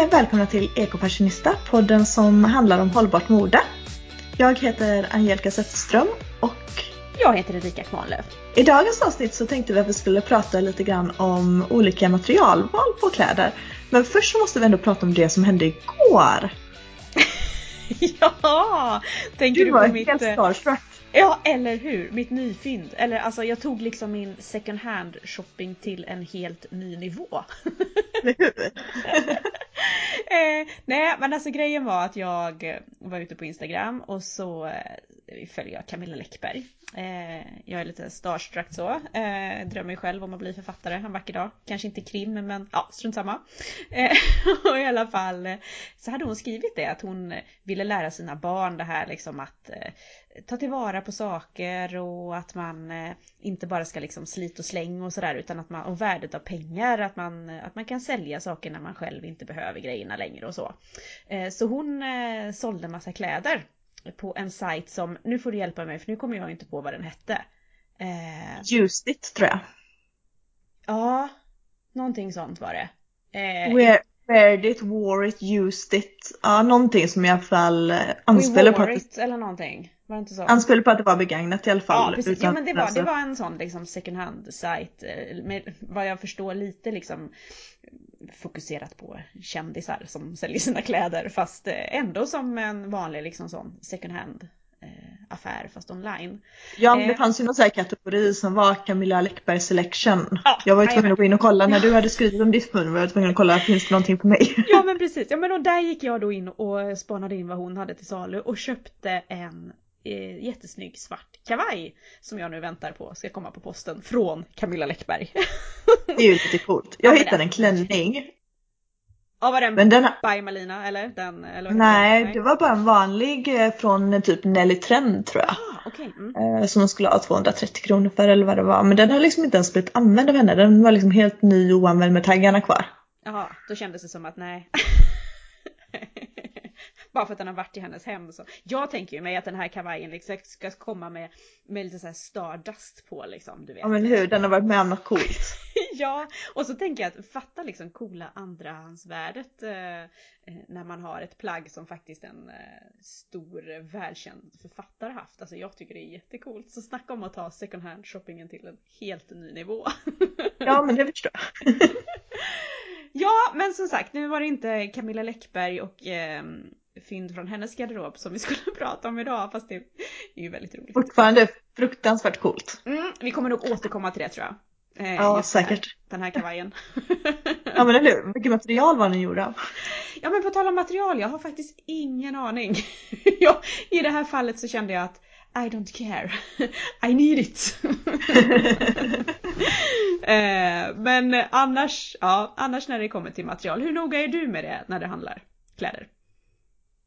Och välkomna till Ekofashionista, podden som handlar om hållbart mode. Jag heter Angelica Zetterström och Jag heter Erika Kvarnlöf. i dagens avsnitt så tänkte vi att vi skulle prata lite grann om olika materialval på kläder. Men först så måste vi ändå prata om det som hände igår. ja! Tänker Du du var på mitt... helt eh, starstruck. Ja, eller hur? Mitt nyfynd. Eller alltså jag tog liksom min second hand shopping till en helt ny nivå. Eller hur? nej, men alltså grejen var att jag eh, var ute på Instagram och så eh, följer jag Camilla Läckberg. Eh, jag är lite starstruck så. Eh, drömmer själv om att bli författare en vacker dag. Kanske inte krim, men ja, strunt samma. Eh, och i alla fall eh, så hade hon skrivit det att hon ville lära sina barn det här liksom att eh, ta tillvara på saker och att man eh, inte bara ska liksom slit och släng och sådär utan att man, och värdet av pengar, att man, eh, att man kan sälja saker när man själv inte behöver grejerna längre och så. Eh, så hon sålde massa kläder på en sajt som, nu får du hjälpa mig för nu kommer jag inte på vad den hette. Used it tror jag. ja, någonting sånt var det. Wear, weared it, wore it, used it. Ja, någonting som i alla fall We anspelar på, att, it eller någonting. Var det inte så? anspelar på att det var begagnat i alla fall. Ja precis, utan ja, men det var, alltså- det var en sån liksom second hand sajt med vad jag förstår lite liksom fokuserat på kändisar som säljer sina kläder fast eh, ändå som en vanlig liksom sån second hand eh, affär fast online. Ja, men det Eh. fanns ju någon sån här kategori som var Camilla Läckberg Selection. Ja, jag var ju tvungen att gå in och kolla när du hade skrivit om ditt mun var jag tvungen att kolla, finns det någonting för mig? Ja men precis, ja men och där gick jag då in och spanade in vad hon hade till salu och köpte en eh, jättesnygg svart kavaj som jag nu väntar på ska komma på posten från Camilla Läckberg. Det är ju lite coolt. Jag Ja, hittade det- en klänning. Ja var den Men den, by Malina eller? Den, eller nej, den? det var bara en vanlig eh, från eh, typ Nelly Trend tror jag. Ah, okej. Mm. Eh, Som hon skulle ha 230 kronor för eller vad det var. Men den har liksom inte ens blivit använd av henne. Den var liksom helt ny och oanvänd med taggarna kvar. Jaha, då kändes det som att nej. Bara för att den har varit i hennes hem så. Jag tänker ju mig att den här kavajen liksom ska komma med, med lite så här stardust på liksom, du vet. Ja men hur, den har varit med om något coolt. ja, och så tänker jag att fatta liksom coola andrahandsvärdet eh, eh, när man har ett plagg som faktiskt en eh, stor välkänd författare haft. Alltså jag tycker det är jättecoolt. Så snacka om att ta second hand shoppingen till en helt ny nivå. Ja men det förstår jag. Ja, men som sagt, nu var det inte Camilla Läckberg och eh, fynd från hennes garderob som vi skulle prata om idag, fast det är ju väldigt roligt. Fortfarande fruktansvärt coolt. Mm, vi kommer nog återkomma till det tror jag. Eh, Ja, den här- säkert. Den här kavajen. Ja men eller hur, vilket material var den gjord av? ja, men på tal om material, jag har faktiskt ingen aning. ja, I det här fallet så kände jag att I don't care. I need it. eh, men annars, ja, annars när det kommer till material, hur noga är du med det när det handlar kläder?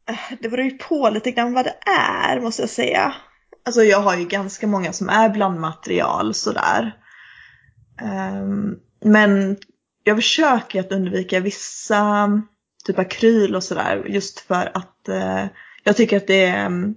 Eh, det beror ju på lite grann vad det är måste jag säga. Alltså jag har ju ganska många som är blandmaterial sådär. Um, men jag försöker att undvika vissa mm, typ akryl och sådär just för att uh, jag tycker att det, mm,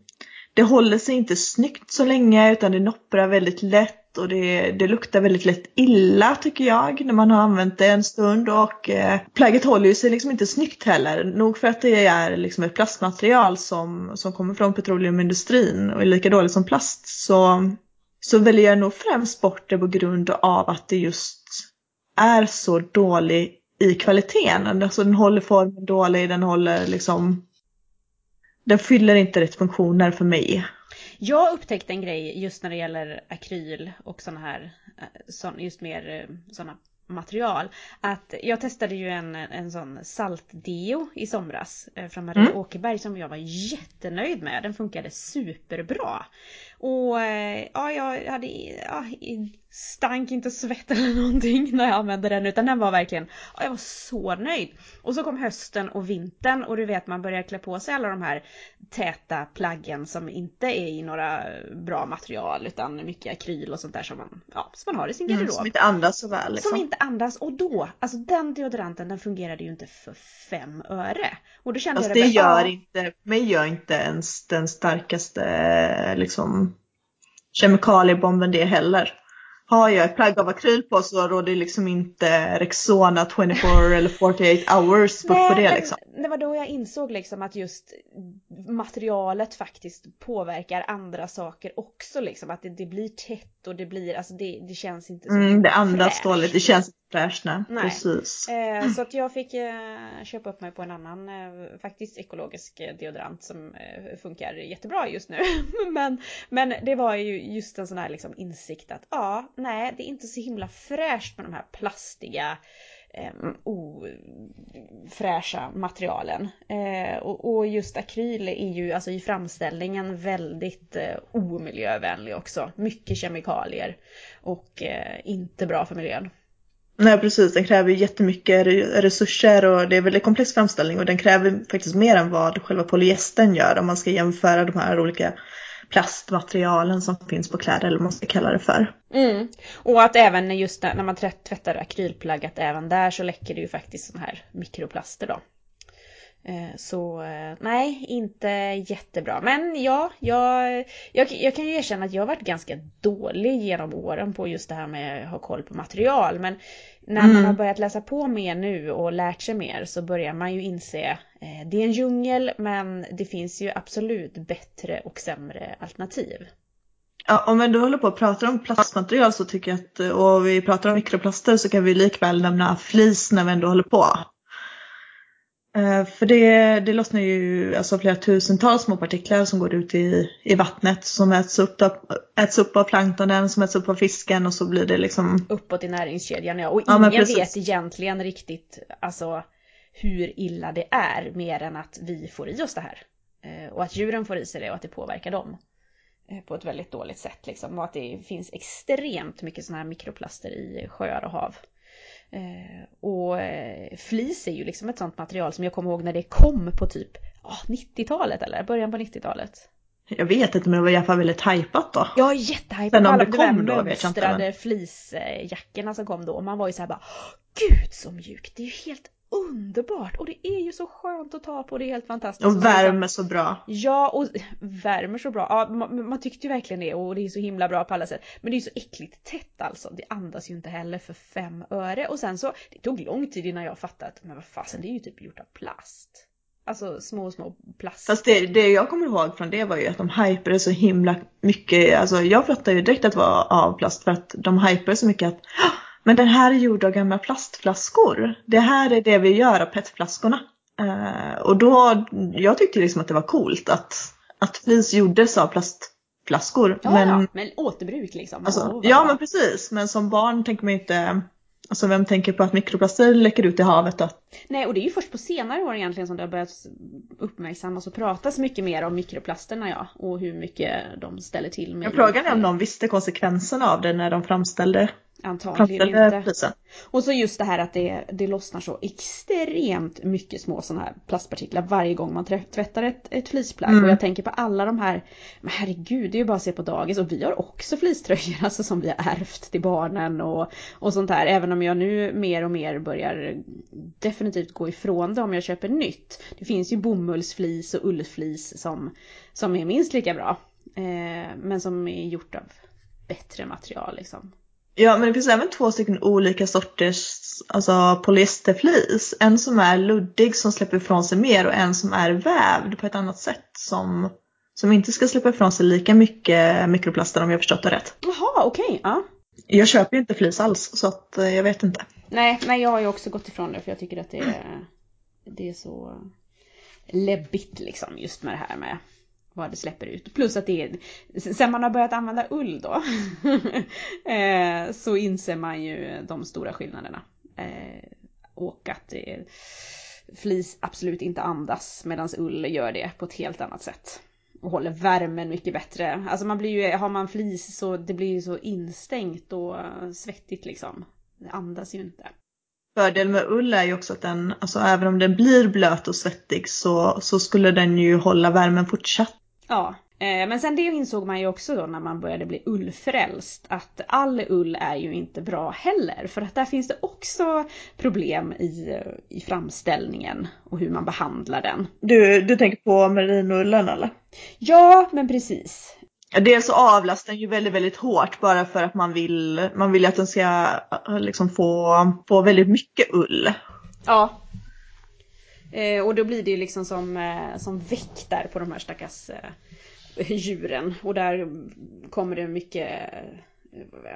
det håller sig inte snyggt så länge utan det nopprar väldigt lätt och det, det luktar väldigt lätt illa tycker jag när man har använt det en stund och eh, plagget håller ju sig liksom inte snyggt heller. Nog för att det är liksom ett plastmaterial som, som kommer från petroleumindustrin och är lika dåligt som plast så, så väljer jag nog främst bort det på grund av att det just är så dålig i kvaliteten. Alltså den håller formen dålig, den håller liksom den fyller inte rätt funktioner för mig. Jag upptäckte en grej just när det gäller akryl och såna här, eh, sån, just mer sådana material. Att jag testade ju en, en sån saltdeo i somras eh, från Maria Mm. Åkerberg som jag var jättenöjd med. Den funkade superbra. Och eh, ja, jag hade, ja, stank inte svett eller någonting när jag använde den utan den var verkligen, ja, jag var så nöjd. Och så kom hösten och vintern och du vet man börjar klä på sig alla de här täta plaggen som inte är i några bra material utan mycket akryl och sånt där som man, ja, som man har i sin Mm, garderob. som inte andas så väl. Liksom. Som inte andas och då, alltså den deodoranten den fungerade ju inte för fem öre. Och då kände Fast jag det bara, gör ja, inte, mig gör inte ens den starkaste liksom, kemikaliebomben det heller. har jag ett plagg av akryl på så råder liksom inte Rexona 24 eller 48 hours bort på det liksom. Det var då jag insåg liksom att just materialet faktiskt påverkar andra saker också liksom. Att det, det blir tätt och det blir, alltså det, det känns inte så mm, Det andas dåligt, det känns fräscht nej. Precis. Eh, så att jag fick eh, köpa upp mig på en annan eh, faktiskt ekologisk eh, deodorant som eh, funkar jättebra just nu. men, men det var ju just en sån här liksom insikt att ja, nej det är inte så himla fräscht med de här plastiga ofräscha materialen. Eh, och, just akryl är ju alltså i framställningen väldigt eh, omiljövänlig också. Mycket kemikalier och inte bra för miljön. Nej precis, den kräver jättemycket resurser och det är väldigt komplex framställning och den kräver faktiskt mer än vad själva polyestern gör om man ska jämföra de här olika plastmaterialen som finns på kläder eller vad man ska kalla det för. Mm. Och att även just när man tvättar akrylplagg att även där så läcker det ju faktiskt sådana här mikroplaster då. Eh, Så eh, nej, inte jättebra. Men ja, jag, jag, jag kan ju erkänna att jag har varit ganska dålig genom åren på just det här med att ha koll på material. Men när man Mm. har börjat läsa på mer nu och lärt sig mer så börjar man ju inse eh, det är en djungel men det finns ju absolut bättre och sämre alternativ. Ja, om ändå håller på att prata om plastmaterial så tycker jag att, och vi pratar om mikroplaster så kan vi likväl nämna flis när vi ändå håller på. Eh, För det, det lossnar ju alltså flera tusentals små partiklar som går ut i, i vattnet som äts upp, av, äts upp av planktonen, som äts upp av fisken och så blir det liksom uppåt i näringskedjan ja. Och ingen vet egentligen riktigt alltså hur illa det är mer än att vi får i oss det här. Eh, Och att djuren får i sig det och att det påverkar dem. eh, På ett väldigt dåligt sätt liksom. Och att det finns extremt mycket sådana här mikroplaster i sjöar och hav. Eh, Och eh, flis är ju liksom ett sånt material som jag kommer ihåg när det kom på typ ah, 90-talet eller början på 90-talet. Jag vet inte men det var i alla fall väldigt tajpat då. Jag är jättehypad Sen om alla det de kom då vet jag inte, mönstrade fleecejackorna som kom då. Och man var ju såhär bara Gud så mjukt! Det är ju helt underbart! Och det är ju så skönt att ta på, det är helt fantastiskt. Och värmer så bra. Ja, och värmer så bra. Ja, man, man tyckte ju verkligen det och det är så himla bra på alla sätt. Men det är ju så äckligt tätt alltså. Det andas ju inte heller för fem öre. Och sen så, det tog lång tid innan jag fattade att men vad fasen, det är ju typ gjort av plast. Alltså små, små plast. Fast det, det jag kommer ihåg från det var ju att de hypade så himla mycket. Alltså jag fattade ju direkt att det var av plast för att de hypade så mycket att "Ah, men den här är gjord av gamla plastflaskor. Det här är det vi gör av petflaskorna. Eh, och då, jag tyckte liksom att det var coolt att, att flis gjordes av plastflaskor. ja, men, ja, men återbruk liksom. alltså, vad ja men precis, men som barn tänker man ju inte Alltså vem tänker på att mikroplaster läcker ut i havet då? Nej, och det är ju först på senare år egentligen som det har börjat uppmärksammas och pratas mycket mer om mikroplasterna ja. Och hur mycket de ställer till med. Jag frågan är om de visste konsekvenserna av det när de framställde, Antagligen inte. Och så just det här att det, det lossnar så extremt mycket små sådana här plastpartiklar varje gång man tvättar ett, ett fleeceplagg. Mm. Och jag tänker på alla de här, men herregud det är ju bara att se på dagis och vi har också fleecetröjor alltså som vi har ärvt till barnen och, och sånt där. Även om jag nu mer och mer börjar definitivt gå ifrån det om jag köper nytt. Det finns ju bomullsflis och ullflis som, som är minst lika bra. Eh, men som är gjort av bättre material liksom. Ja, men det finns även två stycken olika sorters alltså polyesterflis. En som är luddig som släpper ifrån sig mer och en som är vävd på ett annat sätt som, som inte ska släppa ifrån sig lika mycket mikroplaster om jag förstått det rätt. Jaha, okej. ja. Jag köper ju inte flis alls så att eh, jag vet inte. Nej, nej, jag har ju också gått ifrån det för jag tycker att det är, det är så läbbigt liksom just med det här med vad det släpper ut. Plus att det är, sen man har börjat använda ull då, eh, så inser man ju de stora skillnaderna. Eh, och att det är, flis absolut inte andas medan ull gör det på ett helt annat sätt. Och håller värmen mycket bättre. Alltså man blir ju, har man flis så det blir ju så instängt och svettigt liksom. Det andas ju inte. Fördel med ull är ju också att den, alltså även om den blir blöt och svettig så, så skulle den ju hålla värmen fortsatt. Ja, eh, men sen det insåg man ju också då när man började bli ullfrälst att all ull är ju inte bra heller för att där finns det också problem i, i framställningen och hur man behandlar den. Du, du tänker på merinullen eller? Ja, men precis. Dels så avlas den ju väldigt, väldigt hårt bara för att man vill, man vill att den ska liksom få, få väldigt mycket ull. Ja. Eh, och då blir det ju liksom som, eh, som väktar på de här stackars eh, djuren. Och där kommer det mycket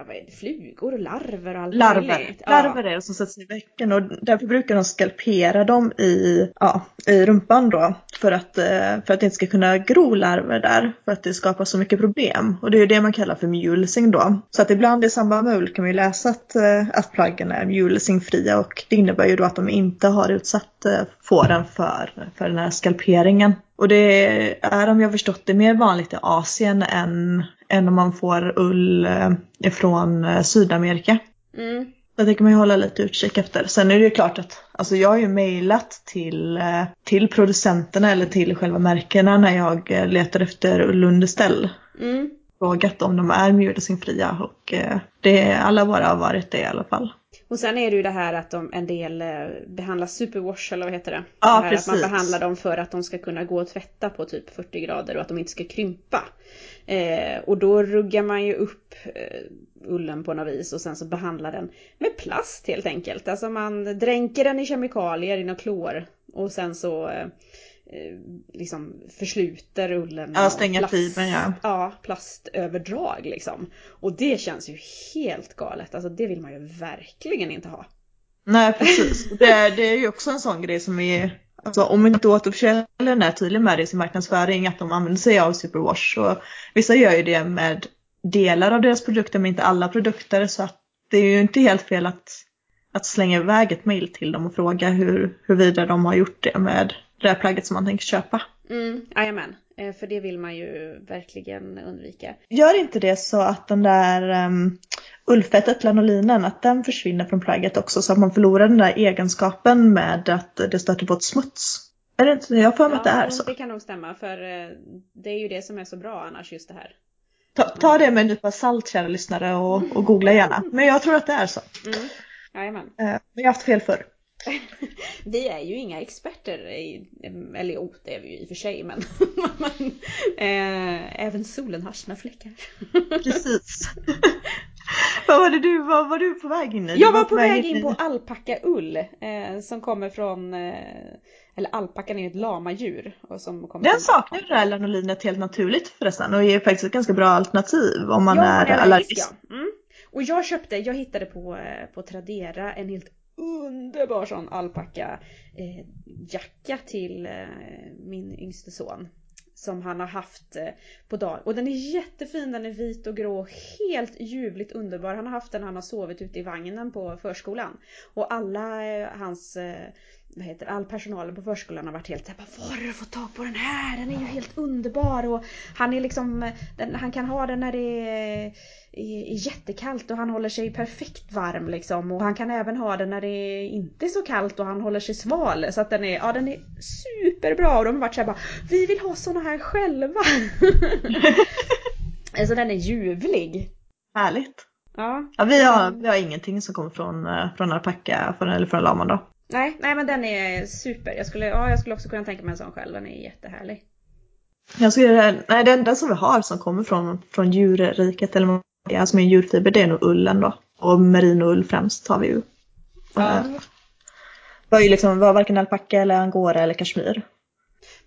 vad är det, flugor och larver och allt Larver, möjligt. Ja. larver är det som sätts i bäcken och därför brukar de skalpera dem i, ja, i rumpan då. För att, eh, för att det inte ska kunna gro larver där. För att det skapar så mycket problem. Och det är ju det man kallar för mulesing då. Så att ibland i samband med ull kan man ju läsa att, eh, att plaggen är mulesingfria och det innebär ju då att de inte har utsatt eh, fåren för, för den här skalperingen. Och det är om jag förstått det mer vanligt i Asien än, än om man får ull från Sydamerika. Mm. Så det kan man ju hålla lite utkik efter. Sen är det ju klart att alltså jag har ju mejlat till, till producenterna eller till själva märkena när jag letar efter ullunderställ. Mm. Frågat om de är mulesingfria och det, alla bara har varit det i alla fall. Och sen är det ju det här att de, en del behandlar superwash eller vad heter det? Ja, det. Att man behandlar dem för att de ska kunna gå och tvätta på typ 40 grader och att de inte ska krympa. Eh, och då ruggar man ju upp eh, ullen på något vis och sen så behandlar den med plast helt enkelt. Alltså man dränker den i kemikalier, i något klor och sen så eh, liksom försluter ullen. Ja, stänga fibern ja. Ja, plastöverdrag liksom. Och det känns ju helt galet. Alltså det vill man ju verkligen inte ha. Nej precis. Det, det är ju också en sån grej som är Alltså om inte återförsäljaren är tydlig med det i sin marknadsföring att de använder sig av superwash. Och vissa gör ju det med delar av deras produkter men inte alla produkter så att det är ju inte helt fel att, att slänga iväg ett mail till dem och fråga hur, huruvida de har gjort det med det här plagget som man tänker köpa. Mm, jajamän, Eh, för det vill man ju verkligen undvika. Gör inte det så att den där um, ullfettet, lanolinen, att den försvinner från plagget också så att man förlorar den där egenskapen med att det stöter bort smuts? Är det inte? Jag har för mig att det är så. det kan nog stämma för eh, det är ju det som är så bra annars just det här. Ta, ta det med en nypa salt kära lyssnare och, och googla gärna. Men jag tror att det är så. Mm. Jajamän. Eh, Men jag har haft fel förr. Vi är ju inga experter, i, eller jo det är vi ju i och för sig men, men eh, även solen har sina fläckar. Precis. vad var det du, vad var du på väg in i? Jag var på väg in på alpackaull eh, som kommer från, eh, eller alpackan är ju ett lamadjur. Och som kommer Den saknar det här lanolinet helt naturligt förresten och är faktiskt ett ganska bra alternativ om man Ja, är allergisk. ja. Mm. Och jag köpte, jag hittade på, eh, på Tradera en helt underbar sån alpacka eh, jacka till eh, min yngste son. Som han har haft eh, på dagen. Och den är jättefin, den är vit och grå. Helt ljuvligt underbar. Han har haft den när han har sovit ute i vagnen på förskolan. Och alla eh, hans eh, vad heter all personalen på förskolan har varit helt såhär, var har du fått tag på den här? Den är ju helt underbar och han är liksom, den, han kan ha den när det är, är, är jättekallt och han håller sig perfekt varm liksom och han kan även ha den när det inte är så kallt och han håller sig sval så att den är, ja den är superbra och de har varit såhär bara, vi vill ha såna här själva! alltså den är ljuvlig! Härligt. Ja. Ja, vi, har, vi har ingenting som kommer från, eh, från alpacka från, eller från laman då. Nej, nej men den är super. Jag skulle, ja, jag skulle också kunna tänka mig en sån själv. Den är jättehärlig. Jag skulle, nej, det enda som vi har som kommer från, från djurriket eller vad det är, som är en djurfiber, det är nog ullen då. Och merinoull främst har vi ju. Ja. Eh, Vi har ju liksom, vi har varken alpacka eller angora eller kashmir.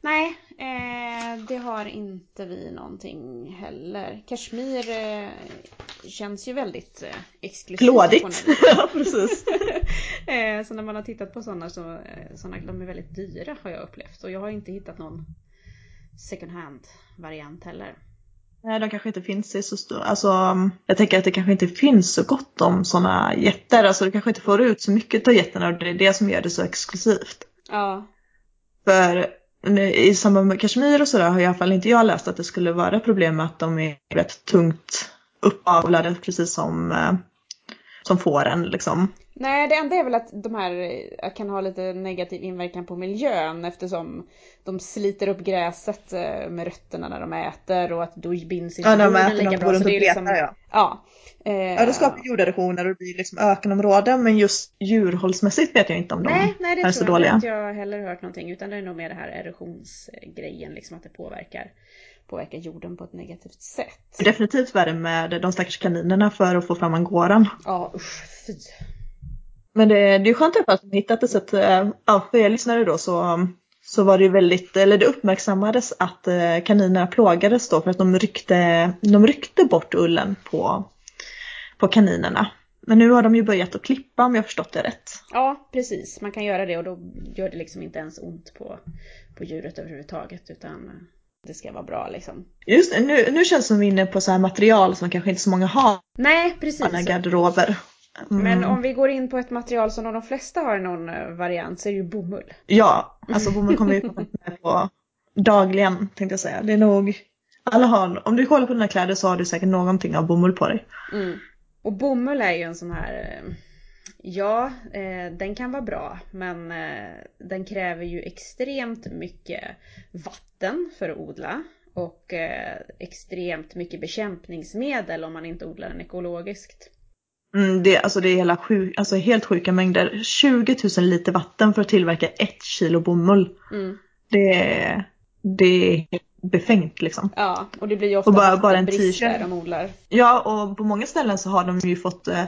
Nej, eh, det har inte vi någonting heller. Kashmir eh, känns ju väldigt eh, exklusivt. vis. ja, precis. eh, så när man har tittat på sådana så eh, såna, de är väldigt dyra har jag upplevt. Och jag har inte hittat någon second hand variant heller. Nej, de kanske inte finns i så stor, alltså jag tänker att det kanske inte finns så gott om sådana jätter. Alltså du kanske inte får ut så mycket av jätterna och det är det som gör det så exklusivt. Ja. För i samband med Kashmir och sådär har i alla fall inte jag läst att det skulle vara problem med att de är rätt tungt uppavlade precis som, eh, eh, som fåren liksom. Nej, det enda är väl att de här eh, kan ha lite negativ inverkan på miljön eftersom de sliter upp gräset eh, med rötterna när de äter och att då binds inte Ja, de äter, lika bra. Så det är liksom, ja. ja. Eh, Ja, det skapar jorderosioner och det blir liksom ökenområden men just djurhållsmässigt vet jag inte om de Nej, nej det är så tror jag dåliga. inte jag heller hört någonting utan det är nog mer det här erosionsgrejen liksom att det påverkar påverka jorden på ett negativt sätt. Definitivt värre med de stackars kaninerna för att få fram angoran. Ja usch, fy. Men det, det är skönt att de hittat ett sätt, eh, ja för er lyssnare då så, så var det ju väldigt, eller det uppmärksammades att eh, kaninerna plågades då för att de ryckte, de ryckte bort ullen på, på kaninerna. Men nu har de ju börjat att klippa om jag förstått det rätt. Ja precis, man kan göra det och då gör det liksom inte ens ont på, på djuret överhuvudtaget utan det ska vara bra liksom. Just det, nu, nu känns det som vi är inne på så här material som kanske inte så många har Nej precis. sina garderober. Mm. Men om vi går in på ett material som de flesta har någon eh, variant så är det ju bomull. Ja, alltså bomull kommer vi med på dagligen tänkte jag säga. Det är nog, alla har, om du kollar på dina kläder så har du säkert någonting av bomull på dig. Mm. Och bomull är ju en sån här eh, Ja, eh, den kan vara bra men eh, den kräver ju extremt mycket vatten för att odla och eh, extremt mycket bekämpningsmedel om man inte odlar den ekologiskt. Mm, det, alltså det är hela sjuk, alltså helt sjuka mängder. 20 000 liter vatten för att tillverka ett kilo bomull. Mm. Det, är- det är befängt liksom. Ja, och det blir ju ofta Och bara- bara en t-shirt. där de odlar. Ja, och på många ställen så har de ju fått eh,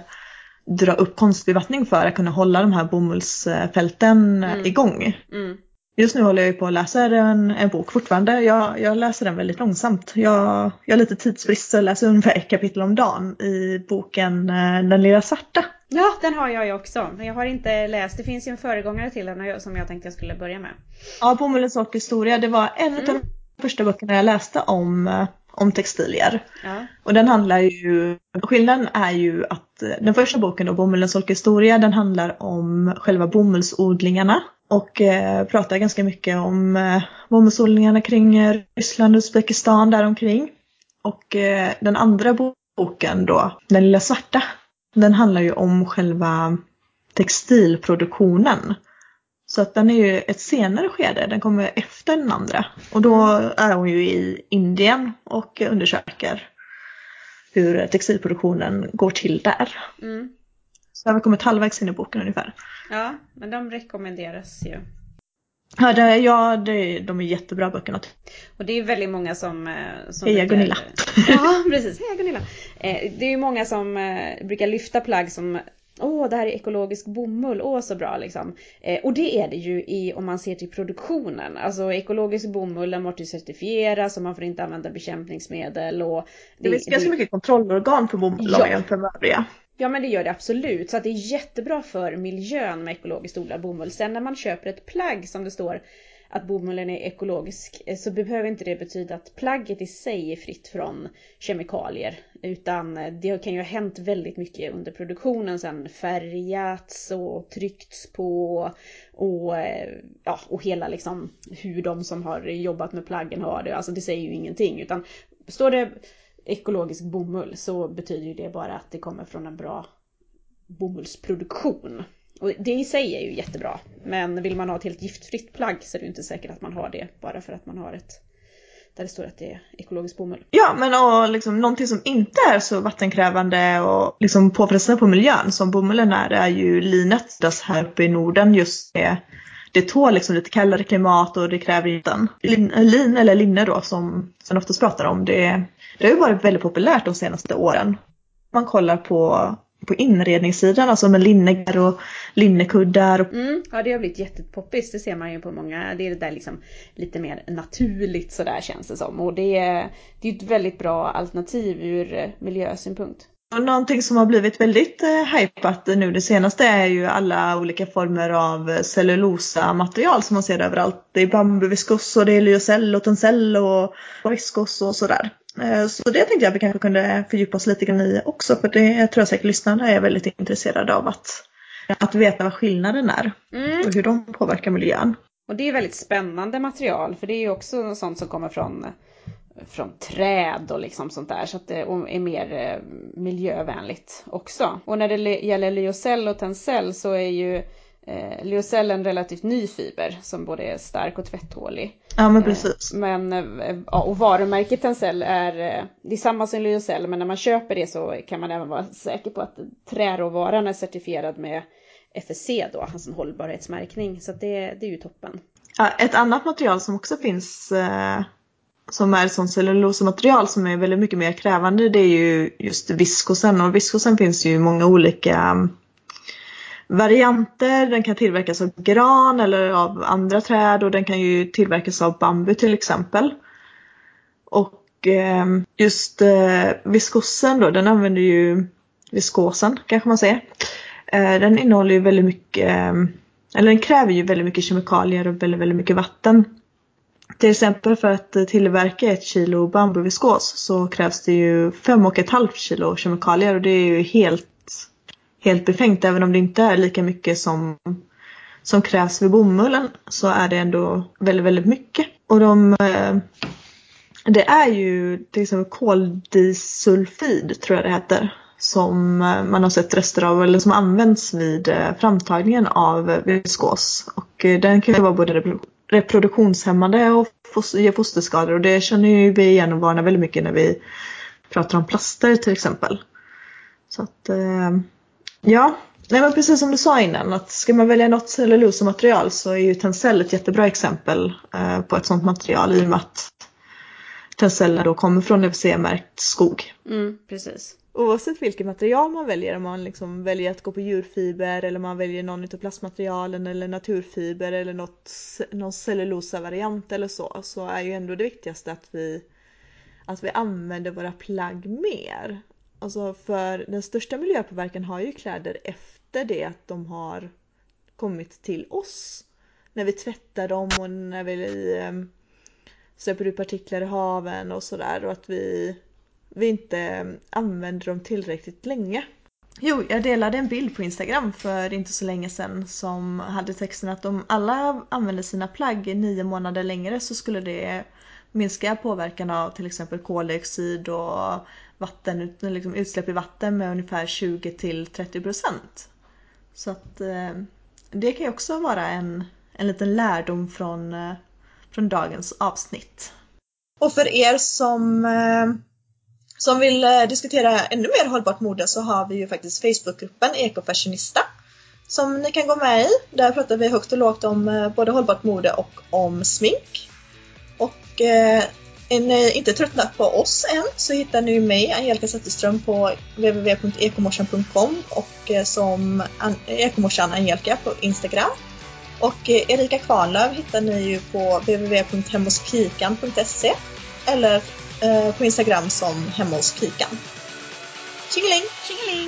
dra upp konstbevattning för att kunna hålla de här bomullsfälten eh, Mm. igång. Mm. Just nu håller jag ju på att läsa en, en bok fortfarande. Jag, jag läser den väldigt långsamt. Jag, jag har lite tidsbrist så jag läser ungefär ett kapitel om dagen i boken eh, Den lilla svarta. Ja, den har jag ju också. Men jag har inte läst. Det finns ju en föregångare till den som jag tänkte jag skulle börja med. Ja, Bomullens och historia, det var en av Mm. de första böckerna jag läste om, eh, om textilier. Ja. Och den handlar ju, skillnaden är ju att eh, den första boken då, Bomullens folkhistoria, den handlar om själva bomullsodlingarna. Och eh, pratar ganska mycket om eh, bomullsodlingarna kring eh, Ryssland och Uzbekistan däromkring. Och eh, den andra bo- boken då, Den lilla svarta, den handlar ju om själva textilproduktionen. Så att den är ju ett senare skede, den kommer efter den andra. Och då är hon ju i Indien och undersöker hur textilproduktionen går till där. Mm. Så jag har kommit halvvägs in i boken ungefär. ja, men de rekommenderas ju. Ja, det, ja det, de är jättebra böckerna. Och det är väldigt många som... eh, som Heja brukar- Gunilla. Ja, precis. Heja Gunilla. Eh, Det är ju många som eh, brukar lyfta plagg som Åh, det här är ekologisk bomull, åh så bra liksom. Eh, och det är det ju i, om man ser till produktionen. Alltså ekologisk bomull, den måste ju certifieras och man får inte använda bekämpningsmedel och... Det finns ganska mycket kontrollorgan för bomull om Ja. man jämför med övriga. Ja men det gör det absolut. Så att det är jättebra för miljön med ekologiskt odlad bomull. Sen när man köper ett plagg som det står att bomullen är ekologisk eh, så behöver inte det betyda att plagget i sig är fritt från kemikalier. Utan eh, det kan ju ha hänt väldigt mycket under produktionen sen. Färgats och tryckts på och, eh, ja, och hela liksom hur de som har jobbat med plaggen har det. Alltså det säger ju ingenting. Utan står det ekologisk bomull så betyder ju det bara att det kommer från en bra bomullsproduktion. Och det i sig är ju jättebra. Men vill man ha ett helt giftfritt plagg så är det ju inte säkert att man har det bara för att man har ett där det står att det är ekologisk bomull. Ja, men och liksom, någonting som inte är så vattenkrävande och liksom påfrestande på miljön som bomullen är, är ju linet. Dess här uppe i Norden just det. Det tål liksom lite kallare klimat och det kräver inte lin, lin eller linne då som man oftast pratar om. Det, det har ju varit väldigt populärt de senaste åren. Man kollar på, på inredningssidan, alltså med linnegar och linnekuddar. Mm, ja det har blivit jättepoppis, det ser man ju på många, det är det där liksom lite mer naturligt sådär känns det som. Och det är, det är ett väldigt bra alternativ ur eh, miljösynpunkt. och någonting som har blivit väldigt eh, hypat nu det senaste är ju alla olika former av cellulosamaterial som man ser överallt. Det är bambuviskos och det är lyocell och tencel och, och viskos och sådär. Eh, Så det tänkte jag vi kanske kunde fördjupa oss lite grann i också för det tror jag säkert lyssnarna är väldigt intresserade av att, att veta vad skillnaden är Mm. och hur de påverkar miljön. Och det är väldigt spännande material för det är ju också sånt som kommer från, från träd och liksom sånt där så att det är mer eh, miljövänligt också. Och när det le- gäller lyocell och tencel så är ju eh, lyocell en relativt ny fiber som både är stark och tvättålig. Ja men precis. Men, eh, ja, och varumärket Tencel är, eh, det är samma som lyocell men när man köper det så kan man även vara säker på att träråvaran är certifierad med FSC då, alltså en hållbarhetsmärkning. Så det, det är ju toppen. Ja, ett annat material som också finns eh, som är som cellulosamaterial som är väldigt mycket mer krävande det är ju just viskosen och viskosen finns ju i många olika varianter. Den kan tillverkas av gran eller av andra träd och den kan ju tillverkas av bambu till exempel. Och eh, just eh, viskosen då, den använder ju viskosen kanske man säger. Eh, den innehåller ju väldigt mycket, ehm, eller den kräver ju väldigt mycket kemikalier och väldigt, väldigt mycket vatten. Till exempel för att tillverka ett kilo bambuviskos så krävs det ju fem och ett halvt kilo kemikalier och det är ju helt, helt befängt. Även om det inte är lika mycket som, som krävs vid bomullen så är det ändå väldigt, väldigt mycket. Och de, eh, det är ju till exempel koldisulfid tror jag det heter som eh, man har sett rester av eller som används vid eh, framtagningen av viskos. Och den kan ju vara både reproduktionshämmande och ge fosterskador och det känner ju vi igen och varnar väldigt mycket när vi pratar om plaster till exempel. Så att eh, ja, Nej, men precis som du sa innan att ska man välja något cellulosamaterial så är ju Tencel ett jättebra exempel eh, på ett sådant material i och med att Tencel då kommer från EWC-märkt skog. Mm, precis. Oavsett vilket material man väljer, om man liksom väljer att gå på djurfiber eller man väljer någon av plastmaterialen eller naturfiber eller något, någon cellulosa-variant eller så, så är ju ändå det viktigaste att vi, att vi använder våra plagg mer. Alltså för den största miljöpåverkan har ju kläder efter det att de har kommit till oss. När vi tvättar dem och när vi ehm, släpper ut partiklar i haven och sådär och att vi vi inte ehm, använder dem tillräckligt länge. Jo, jag delade en bild på Instagram för inte så länge sedan som hade texten att om alla använder sina plagg nio månader längre så skulle det minska påverkan av till exempel koldioxid och vatten, liksom utsläpp i vatten med ungefär 20 till 30 procent. Så att eh, det kan ju också vara en, en liten lärdom från, eh, från dagens avsnitt. Och för er som eh, som vill eh, diskutera ännu mer hållbart mode så har vi ju faktiskt Facebookgruppen Ekofashionista som ni kan gå med i. Där pratar vi högt och lågt om eh, både hållbart mode och om smink. Och eh, är ni inte tröttnat på oss än så hittar ni mig, Angelica Zetterström, på www.ekomorsan.com och eh, som Ekomorsan Angelica på Instagram. Och eh, Erika Kvarnlöv hittar ni ju på www.hemmoskikan.se eller eh, på Instagram som hemma. Tjingeling! Tjingeling!